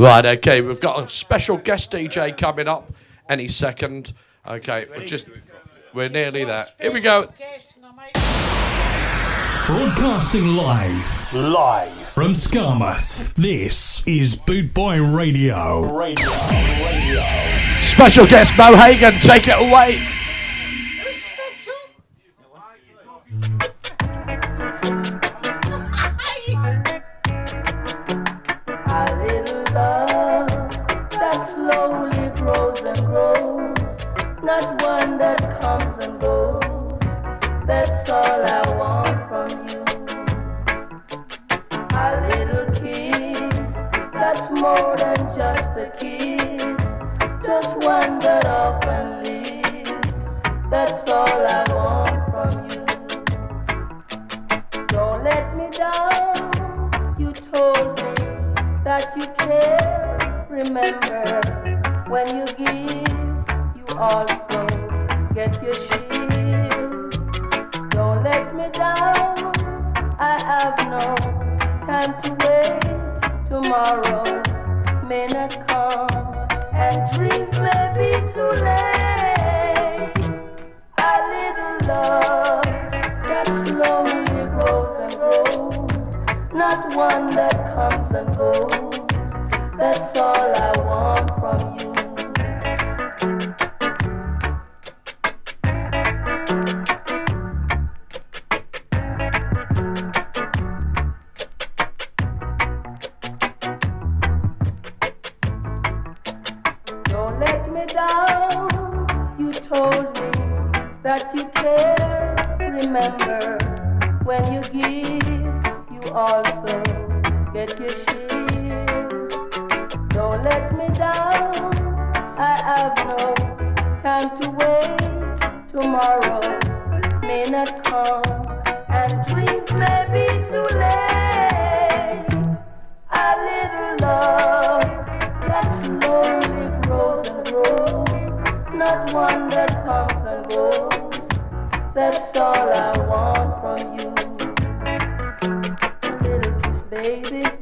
Right, okay, we've got a special guest DJ coming up any second. Okay, we're just we're nearly there. Here we go. Broadcasting live. Live. From Skamouth. This is Boot Boy Radio. Radio. Radio. Special guest Mo Hagan, take it away. Not one that comes and goes. That's all I want from you. A little kiss, that's more than just a kiss. Just one that often leaves. That's all I want from you. Don't let me down. You told me that you care. Remember when you give also get your shield. Don't let me down. I have no time to wait. Tomorrow may not come, and dreams may be too late. A little love that slowly grows and grows, not one that comes and goes. That's all I want from you. One that comes and goes. That's all I want from you. Little kiss, baby.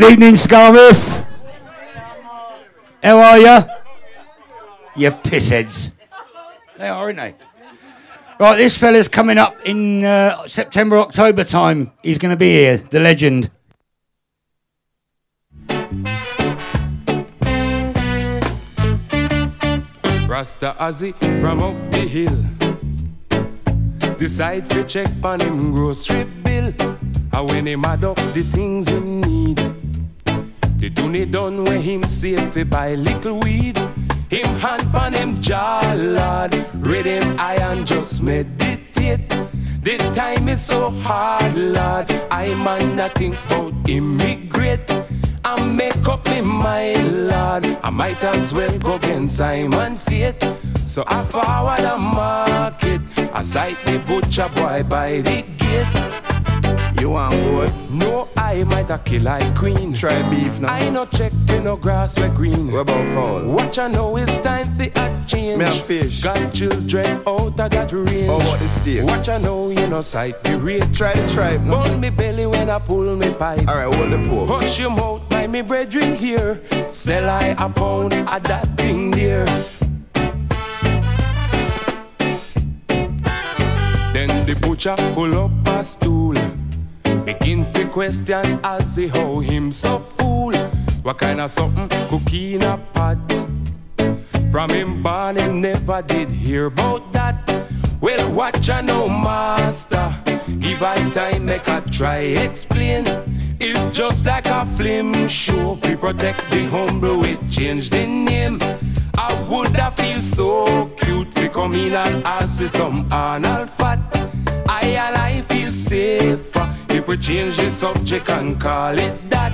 Good evening, Skamouth. How are you? You pissheads. They are, aren't they? Right, this fella's coming up in uh, September, October time. He's going to be here, the legend. Rasta Ozzy from up the hill. Decide to check on him grocery bill. And when him add up the things him the donny done where him safe fi buy little weed. Him hand pan him jaw, lad. Read him eye and just meditate. The time is so hard, Lord. I man nothing but immigrate. I make up my mind, Lord. I might as well go against Simon Fate. So I forward a market. I sight the butcher boy by the gate. You want goat? No, I might a kill like queen. Try beef now. I no check for no grass where green. What about fowl? Watch I know it's time for a change. Me have fish. Got children out of that range. Oh, How about the steak? Watch I know you no sight the rate. Try the tripe now. Burn me belly when I pull me pipe. Alright, hold the pork. Hush your mouth, my me brethren here. Sell I a pound of that thing there. Then the butcher pull up a stool. Begin to question as he how him so fool. What kind of something cookie in a pot? From him born never did hear about that. Well, watch I know master. Give I time, make I try explain. It's just like a film show. We protect the humble, we change the name. I would have feel so cute to come in and ask for some Arnold fat. I and I feel safer if we change the subject and call it that.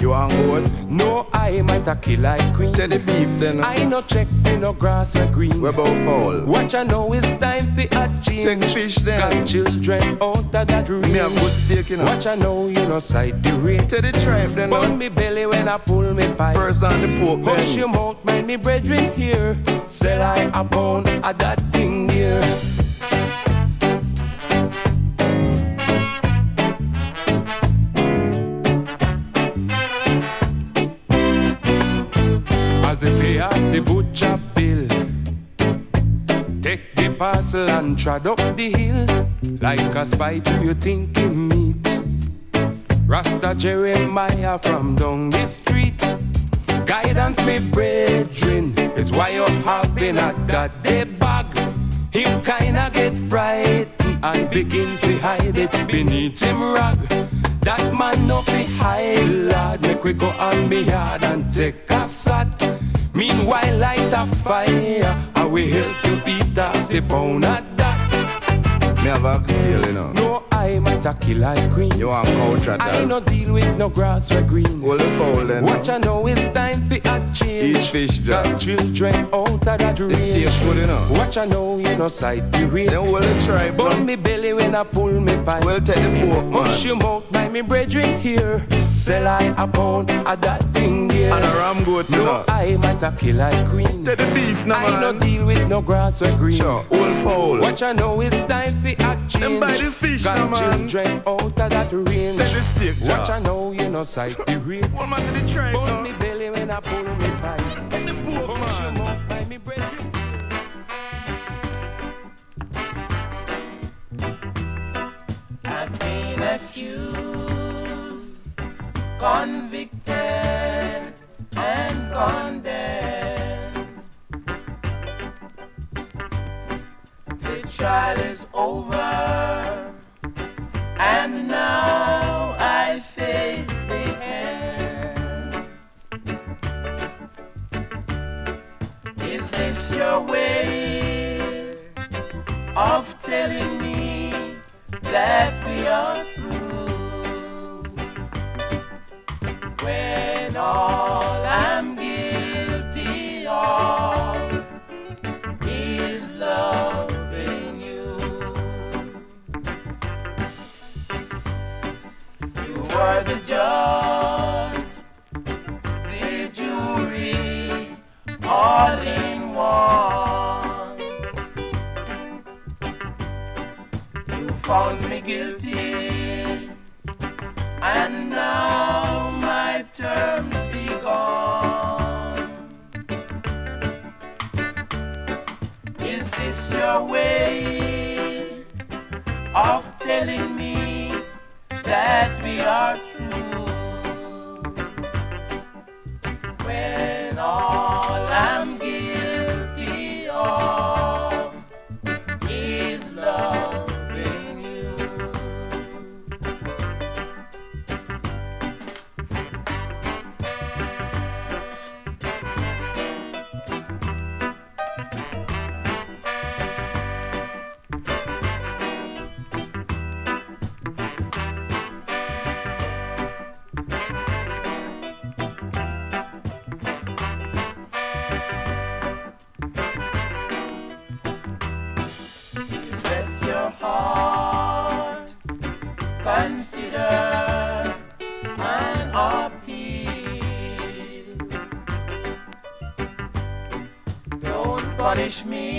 You want goat? No, I might a kill like queen. Tell the beef then. I no check for no grass or green. What about fowl? Watch I know it's time for a change. Take fish then. Got children out of that range. Me have good steak you know. Watch I know you no sight the rate. Tell the tripe then. Burn me belly when I pull me pipe. First on the pork Hush your mouth, mind me brethren here. Sell I a pound of that thing here. Parcel and trod up the hill. Like a spy to you thinking meat. Rasta Jeremiah from down the street. Guidance, me brethren, is why you have been at that day bag. Him kinda get frightened and begin to hide it beneath him rag. That man no fi hide, lad. Make we go on me yard and take a sat. Meanwhile, light a fire, I will help you beat off the pound of that. Me have oxtail you know. No, I might a kill like queen. You want couch at I no deal with no grass or green. Hold the fowl then. What I know it's time for a change. Eat fish, Got Jack. children out of that range. Steak good you know. Watch I know you no sight the rate. Then hold the tripe Burn me belly when I pull me pipe. Well, tell the pork Hush your man. mouth, my me brethren here. Sell I a pound of that thing there. And a ram goat you no, know. I might a kill like queen. Take the beef now I no deal with no grass or green. Sure, hold fowl. Watch I know it's time for a change. Them buy the fish Got now, man. children out of that range. Take the stick, Watch I Jack. know you no sight the real. Hold man to the train, Burn now. me belly when I pull me pipe. Take the pork Hush man. mouth, my me brethren. I've been accused, convicted, and condemned. The trial is over, and now I face the end. Is this your way of telling me that we are judge, the jury, all in one. You found me guilty, and now my terms be gone. Is this your way of telling me that we are heart consider an appeal. Don't punish me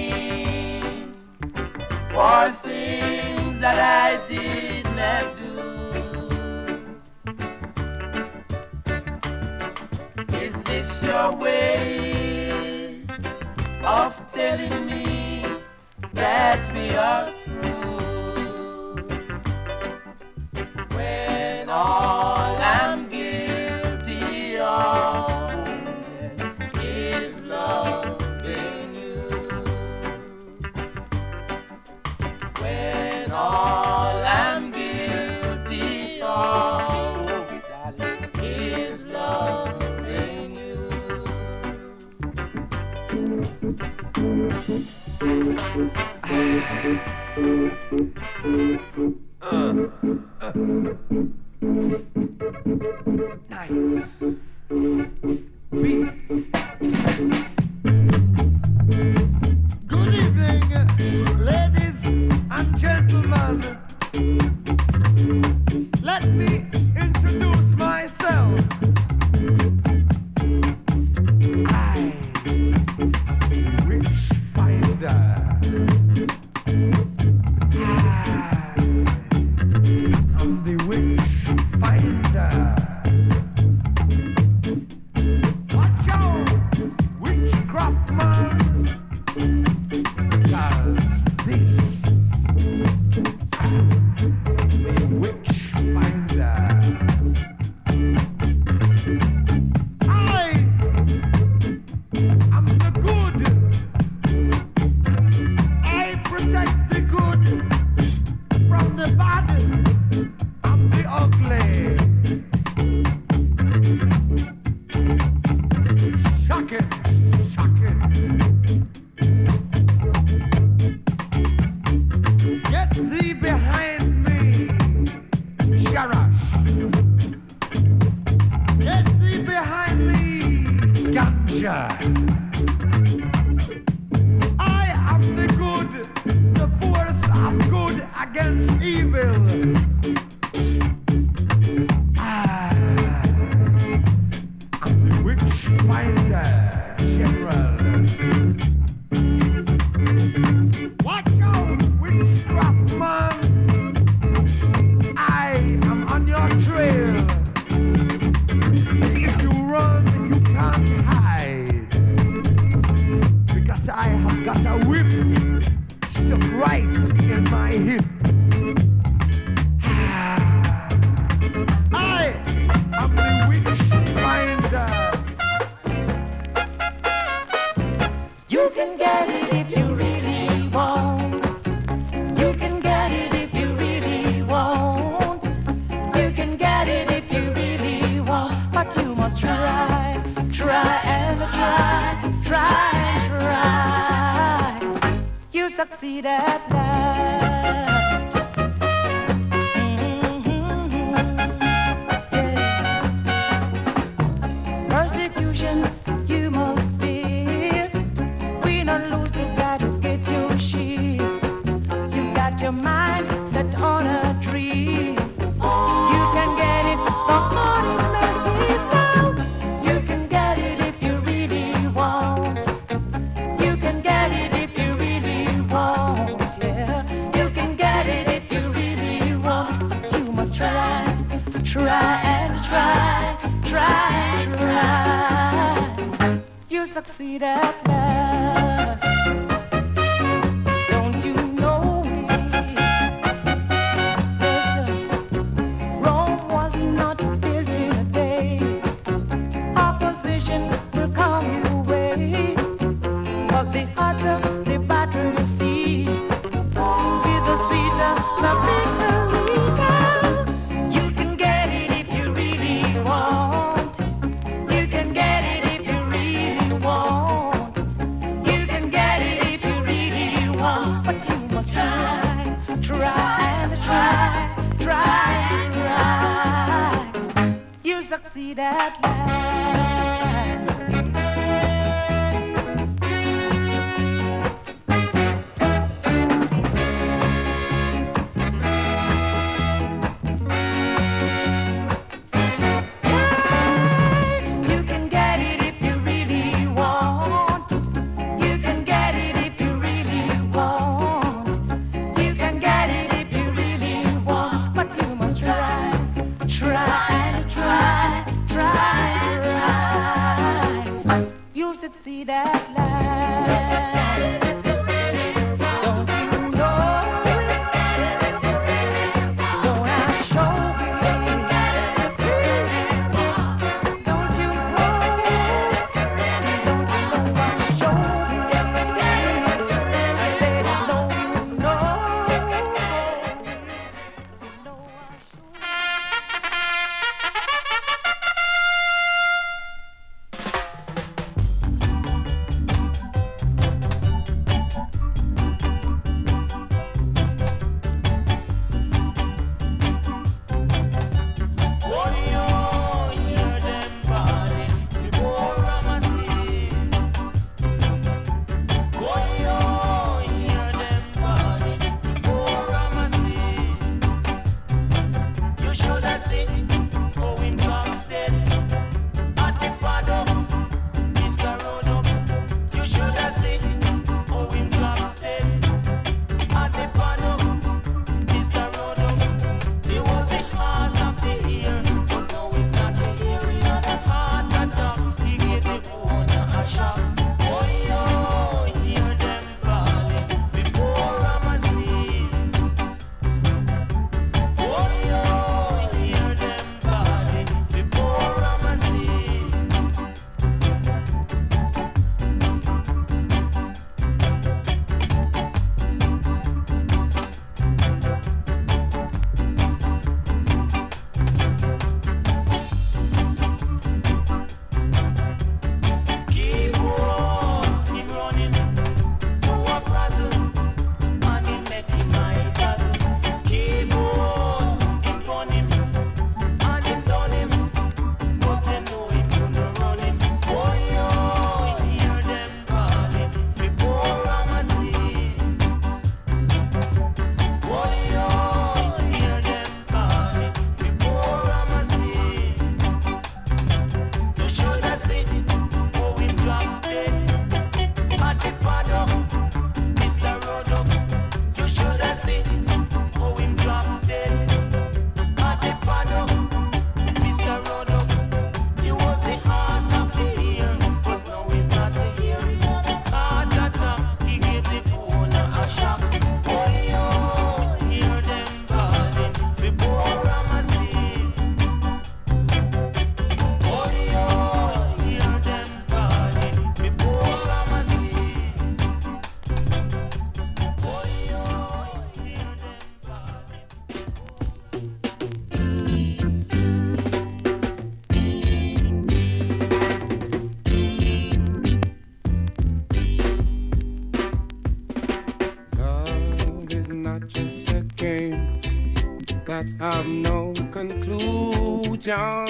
conclusion.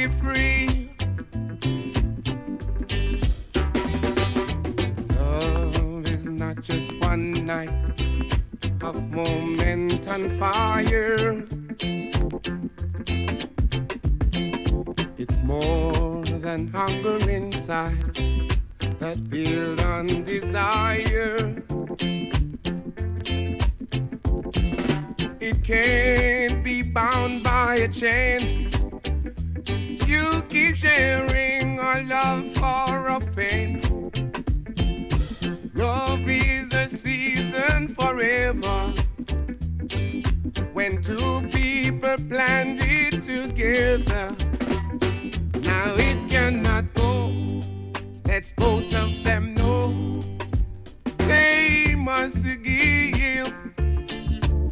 Be free. Love is not just one night of moment and fire. It's more than hunger inside that build on desire. It can't be bound by a chain. Keep sharing a love for a pain. Love is a season forever. When two people planned it together. Now it cannot go. Let's both of them know. They must give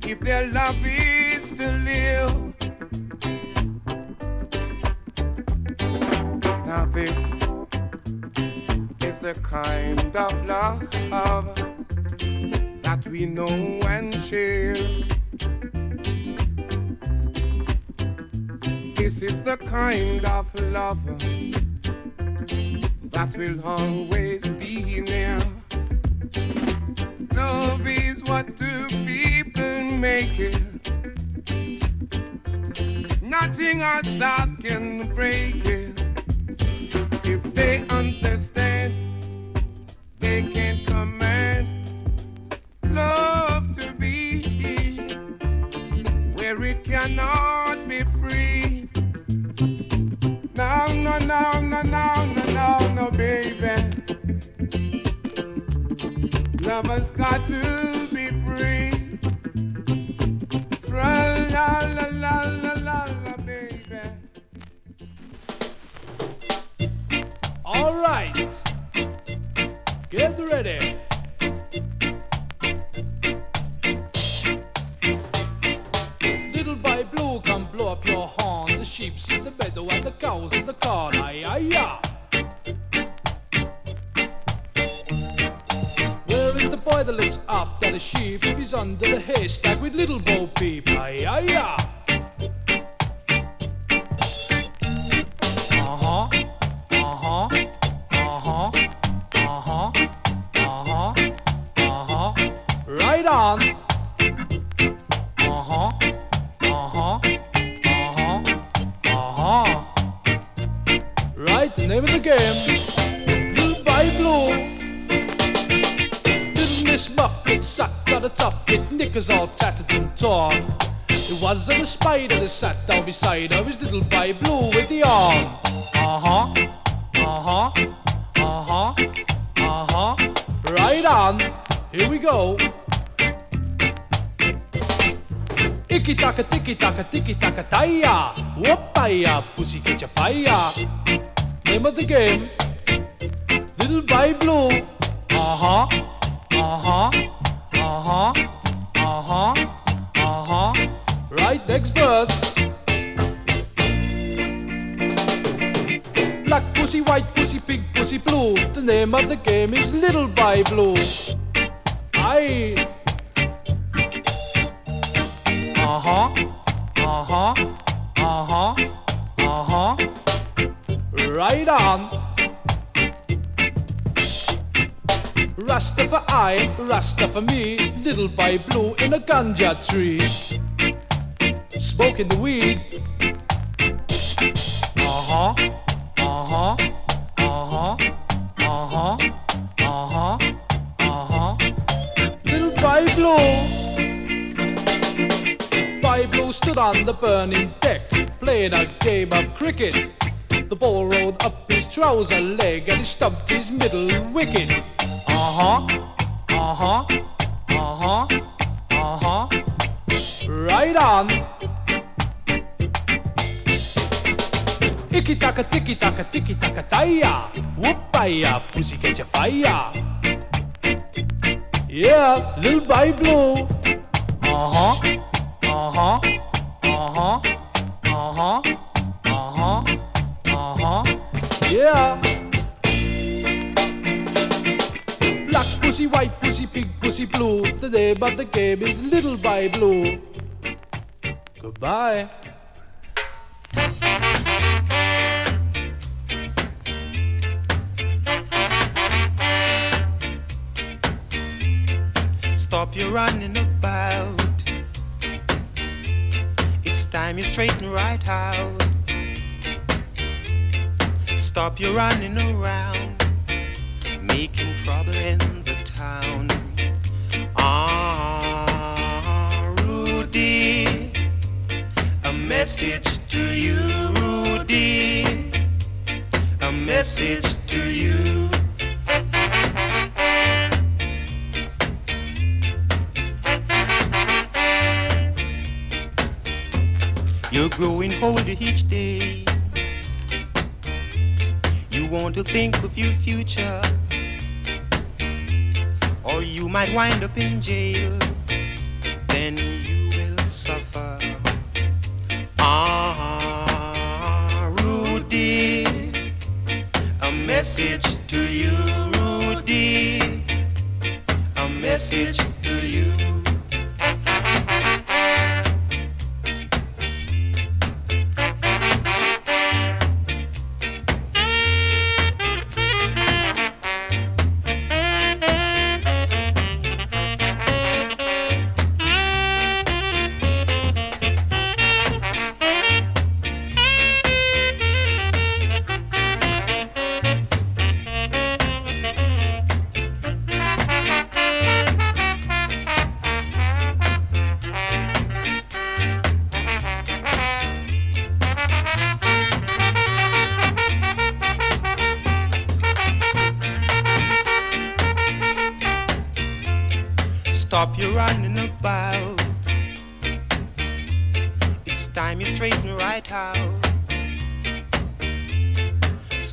if their love is to live. This is the kind of love that we know and share. This is the kind of love that will always be near. Love is what two people make it. Nothing outside can break it. They understand, they can command love to be where it cannot be free. No, no, no, no, no, no, no, baby. Lovers got to All right. Get ready. Little by blue, come blow up your horn. The sheep's in the meadow and the cows in the corn. Aye, aye, aye. Where is the boy that looks after the sheep? He's under the haystack with little Bo Peep. Aye, aye, aye. Beside it was little by blue with the arm. Uh-huh. Uh-huh. Uh-huh. Uh-huh. Right on. Here we go. Icky taka ticky taka ticky taka taya. Whoopaya, pussy get your fire. Name of the game. Little by blue. Uh-huh. Uh-huh. Name of the game is Little by Blue. Aye. Uh-huh. Uh-huh. Uh-huh. Uh-huh. Right on. Rasta for I, Rasta for me, little by blue in a ganja tree. Smoking the weed. Uh-huh. Uh-huh. Uh-huh. Uh-huh. Uh-huh. Uh-huh. Little by blue. By blue stood on the burning deck, playing a game of cricket. The ball rolled up his trouser leg and he stumped his middle wicket. Uh-huh, uh-huh, uh-huh, uh-huh. Right on. Icky taka ticky taka ticky taka taya. Whoopaya, pussy catch a fire. Yeah, little by blue. Uh-huh, uh-huh, uh-huh, uh-huh, uh-huh, uh-huh. Yeah. white, pussy pig, pussy blue. The name of the game is Little by Blue. Goodbye. Stop your running about. It's time you straighten right out. Stop your running around, making trouble in the town. Ah, Rudy, a message to you, Rudy, a message to you. You're growing older each day. You want to think of your future, or you might wind up in jail. Then you will suffer. Ah, Rudy, a message to you, Rudy, a message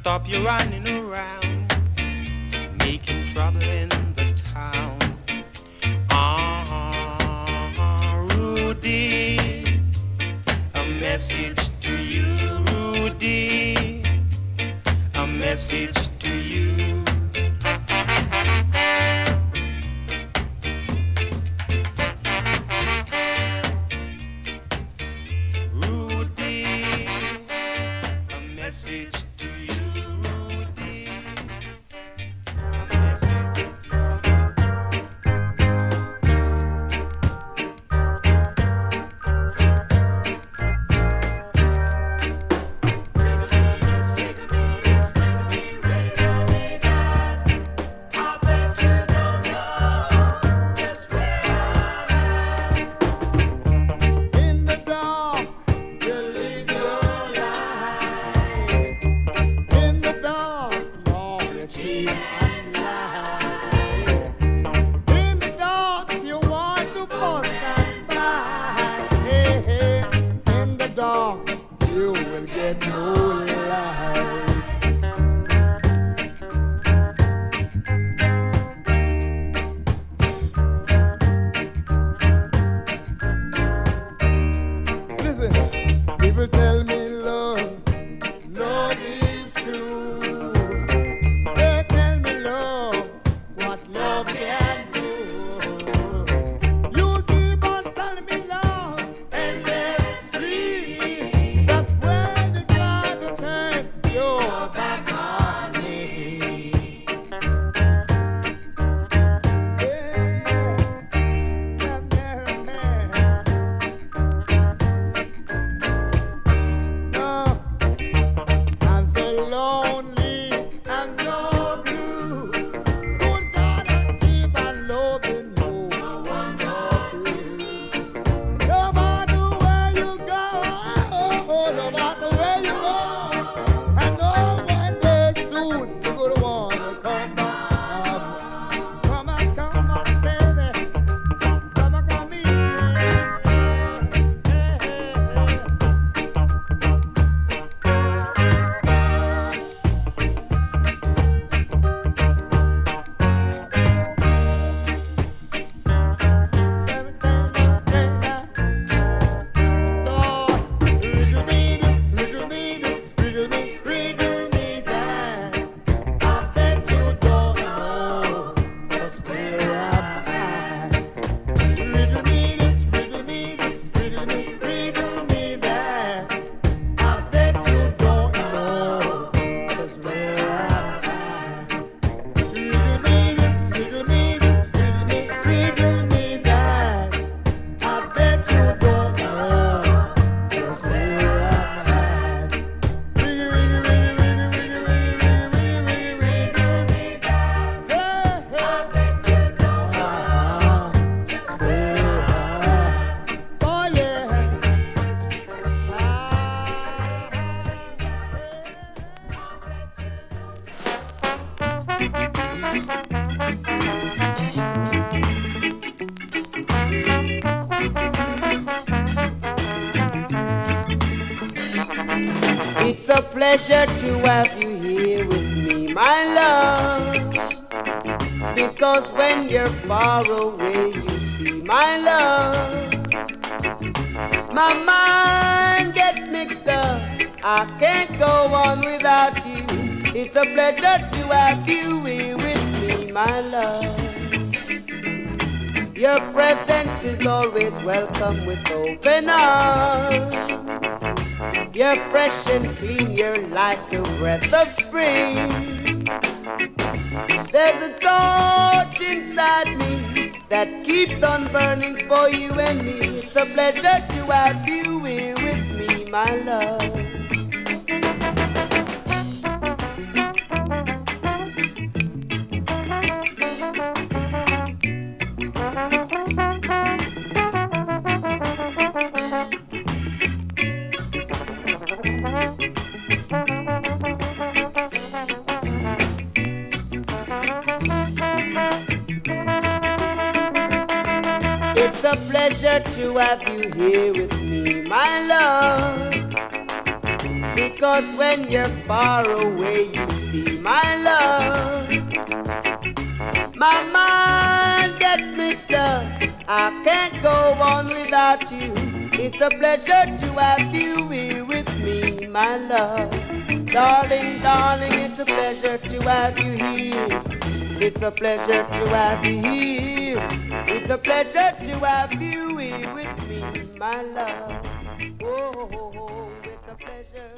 Stop your running around, making trouble in the town. Ah, Rudy, a message to you, Rudy, a message the to have you here with me, my love. Because when you're far away, you see my love. My mind gets mixed up. I can't go on without you. It's a pleasure to have you here with me, my love. Darling, darling, it's a pleasure to have you here. It's a pleasure to have you here. It's a pleasure to have you my love. Oh, it's a pleasure.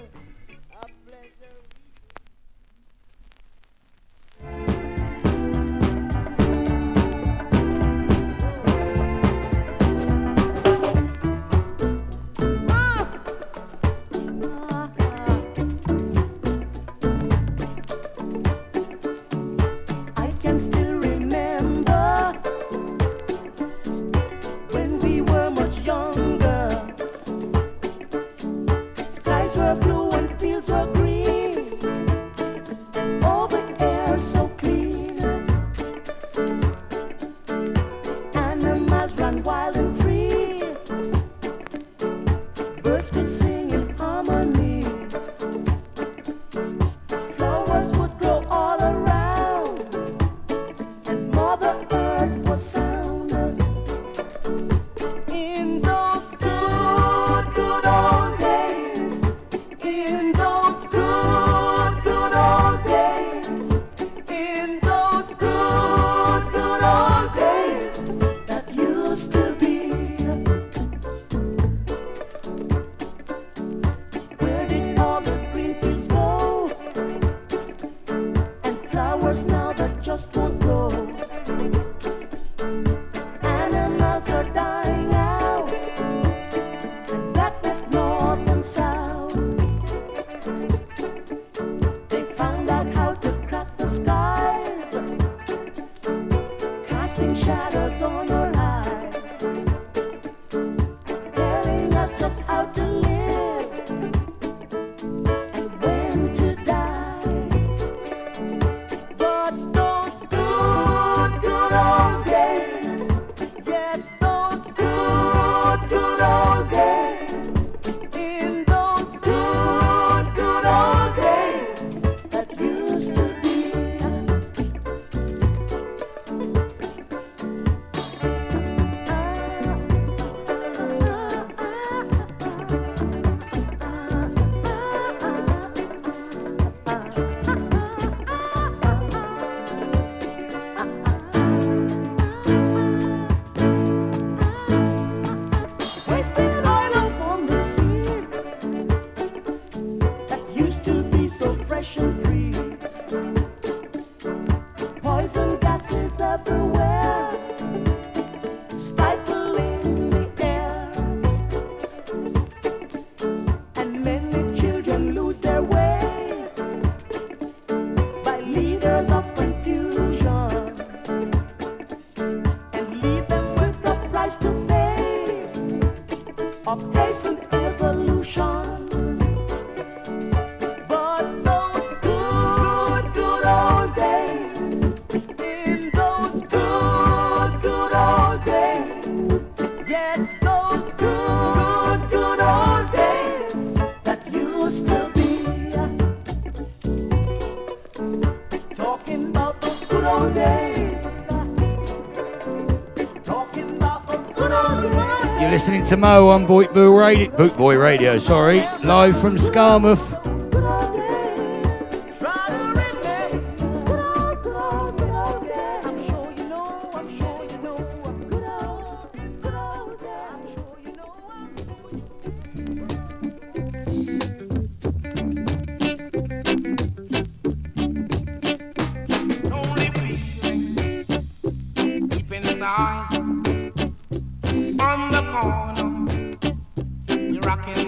to Mo on Boot Boy Radio. Boot Boy Radio, sorry, live from Skamouth.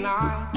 night.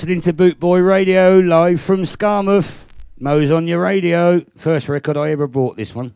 listening to Bootboy Radio live from Skamouth. Mo's on your radio. First record I ever bought this one.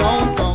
Down, come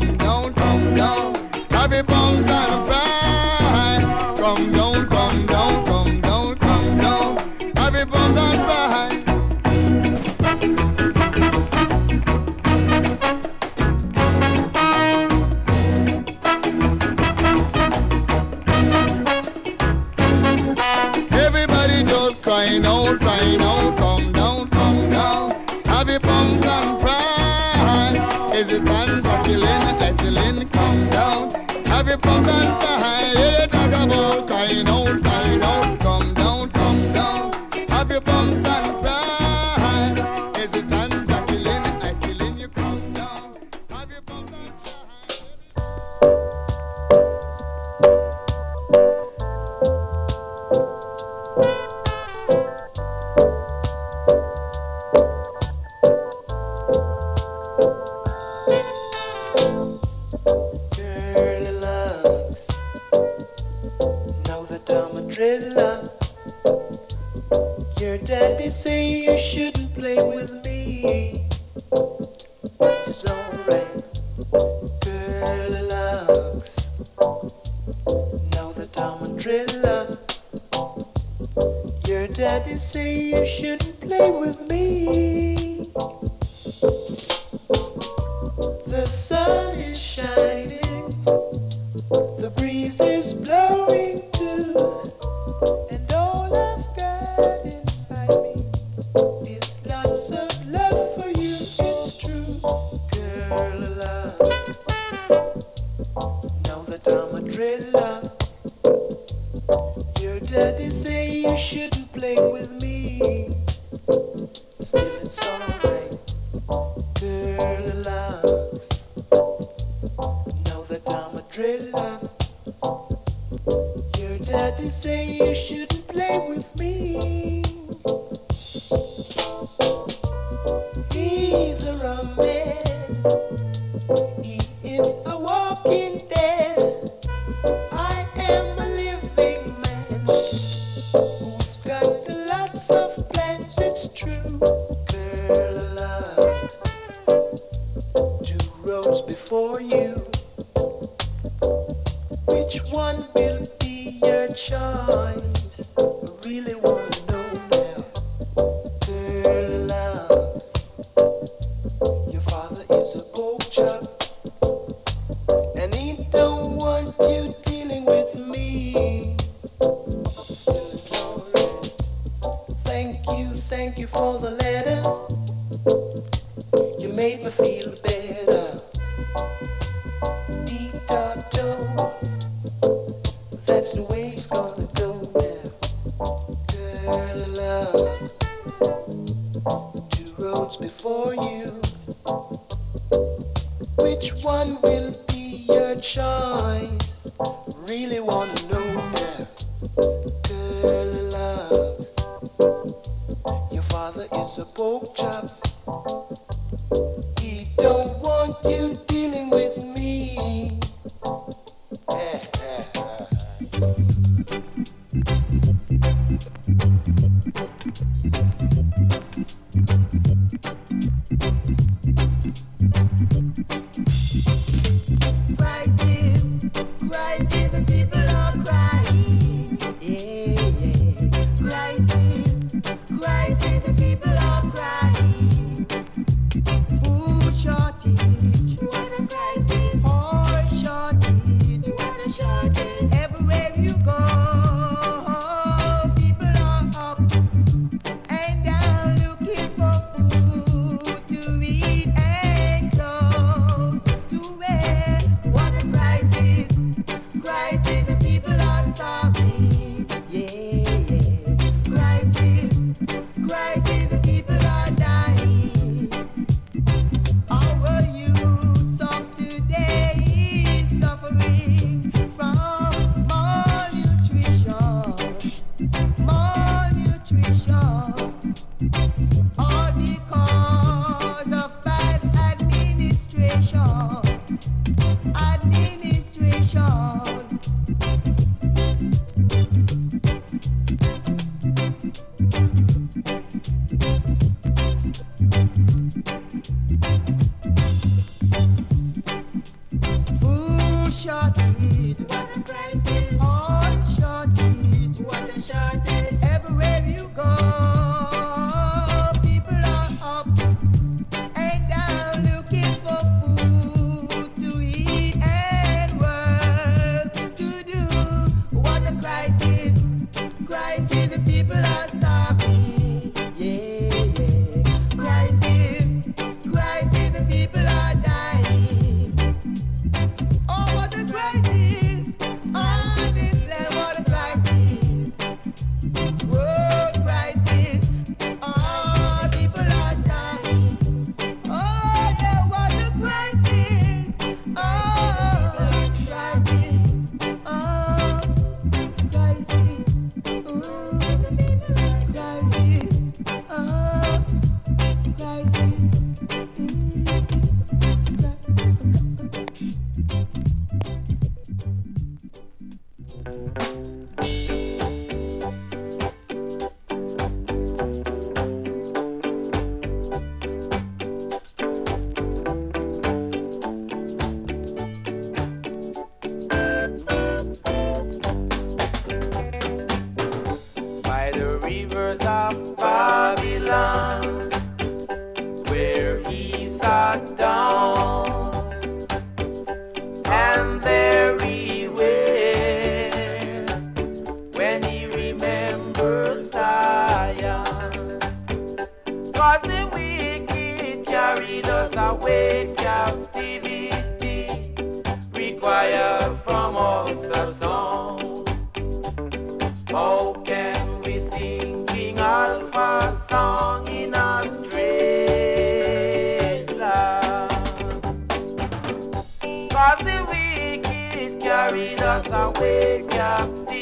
carried us away, captive.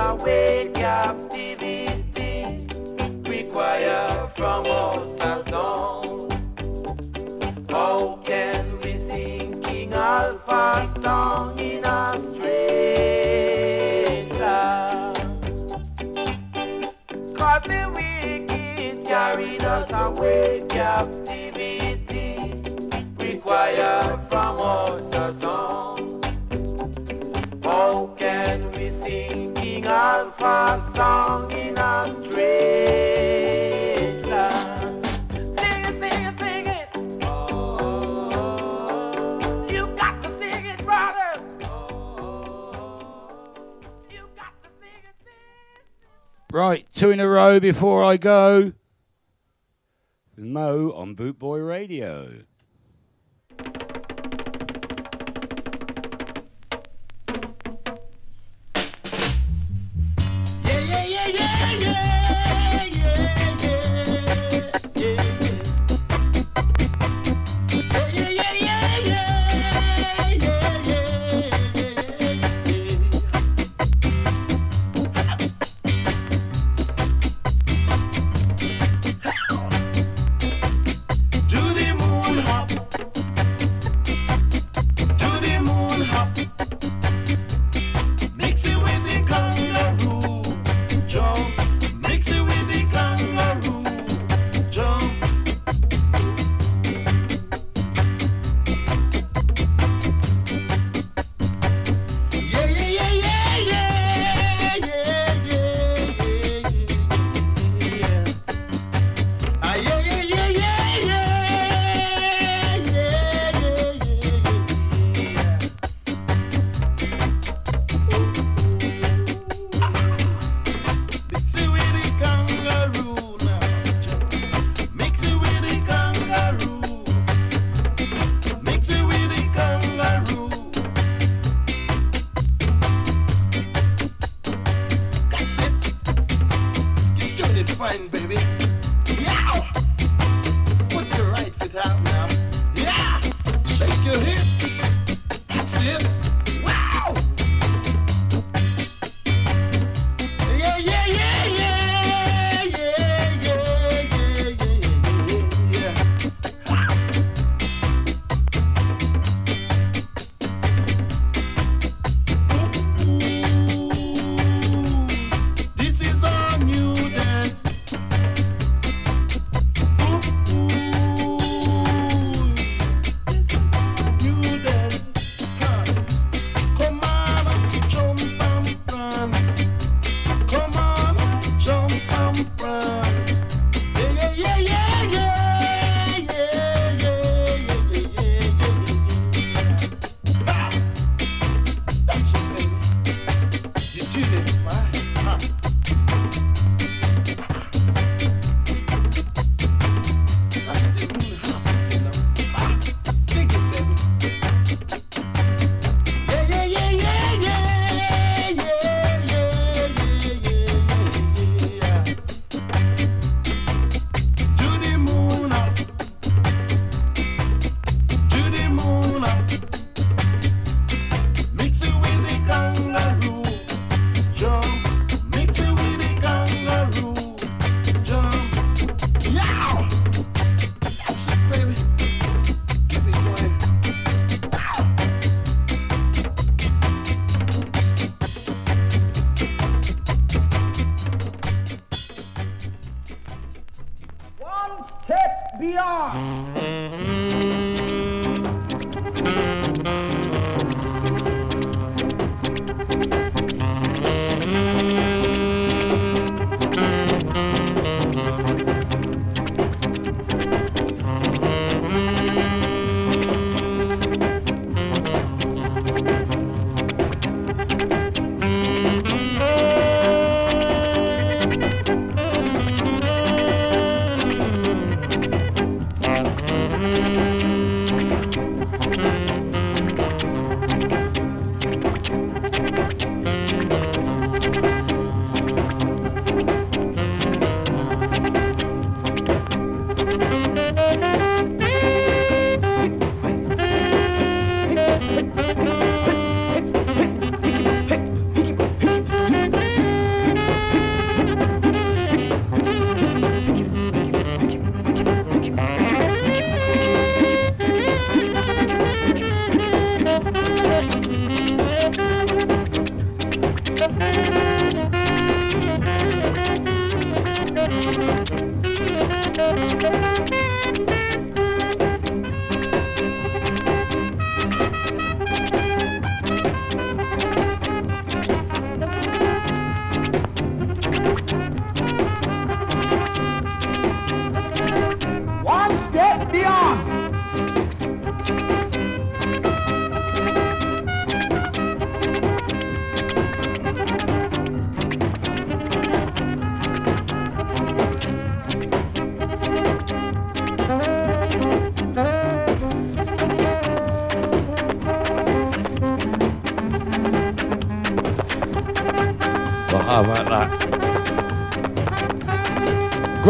away captivity require from us a song? How can we sing King Alpha's song in a strange land? Cause the wicked carried us away captivity require from us a song. How can we sing sing Alpha song in a strange land. Sing it, sing it, sing it. Oh, you got to sing it, brother. Oh. You got to sing it, sing it. Right, two in a row before I go. Mo on Boot Boy Radio.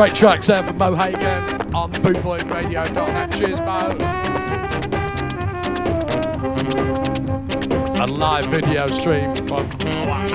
Great tracks there from Mo Hagen on bootboyradio.net. Cheers, Mo. A live video stream from Black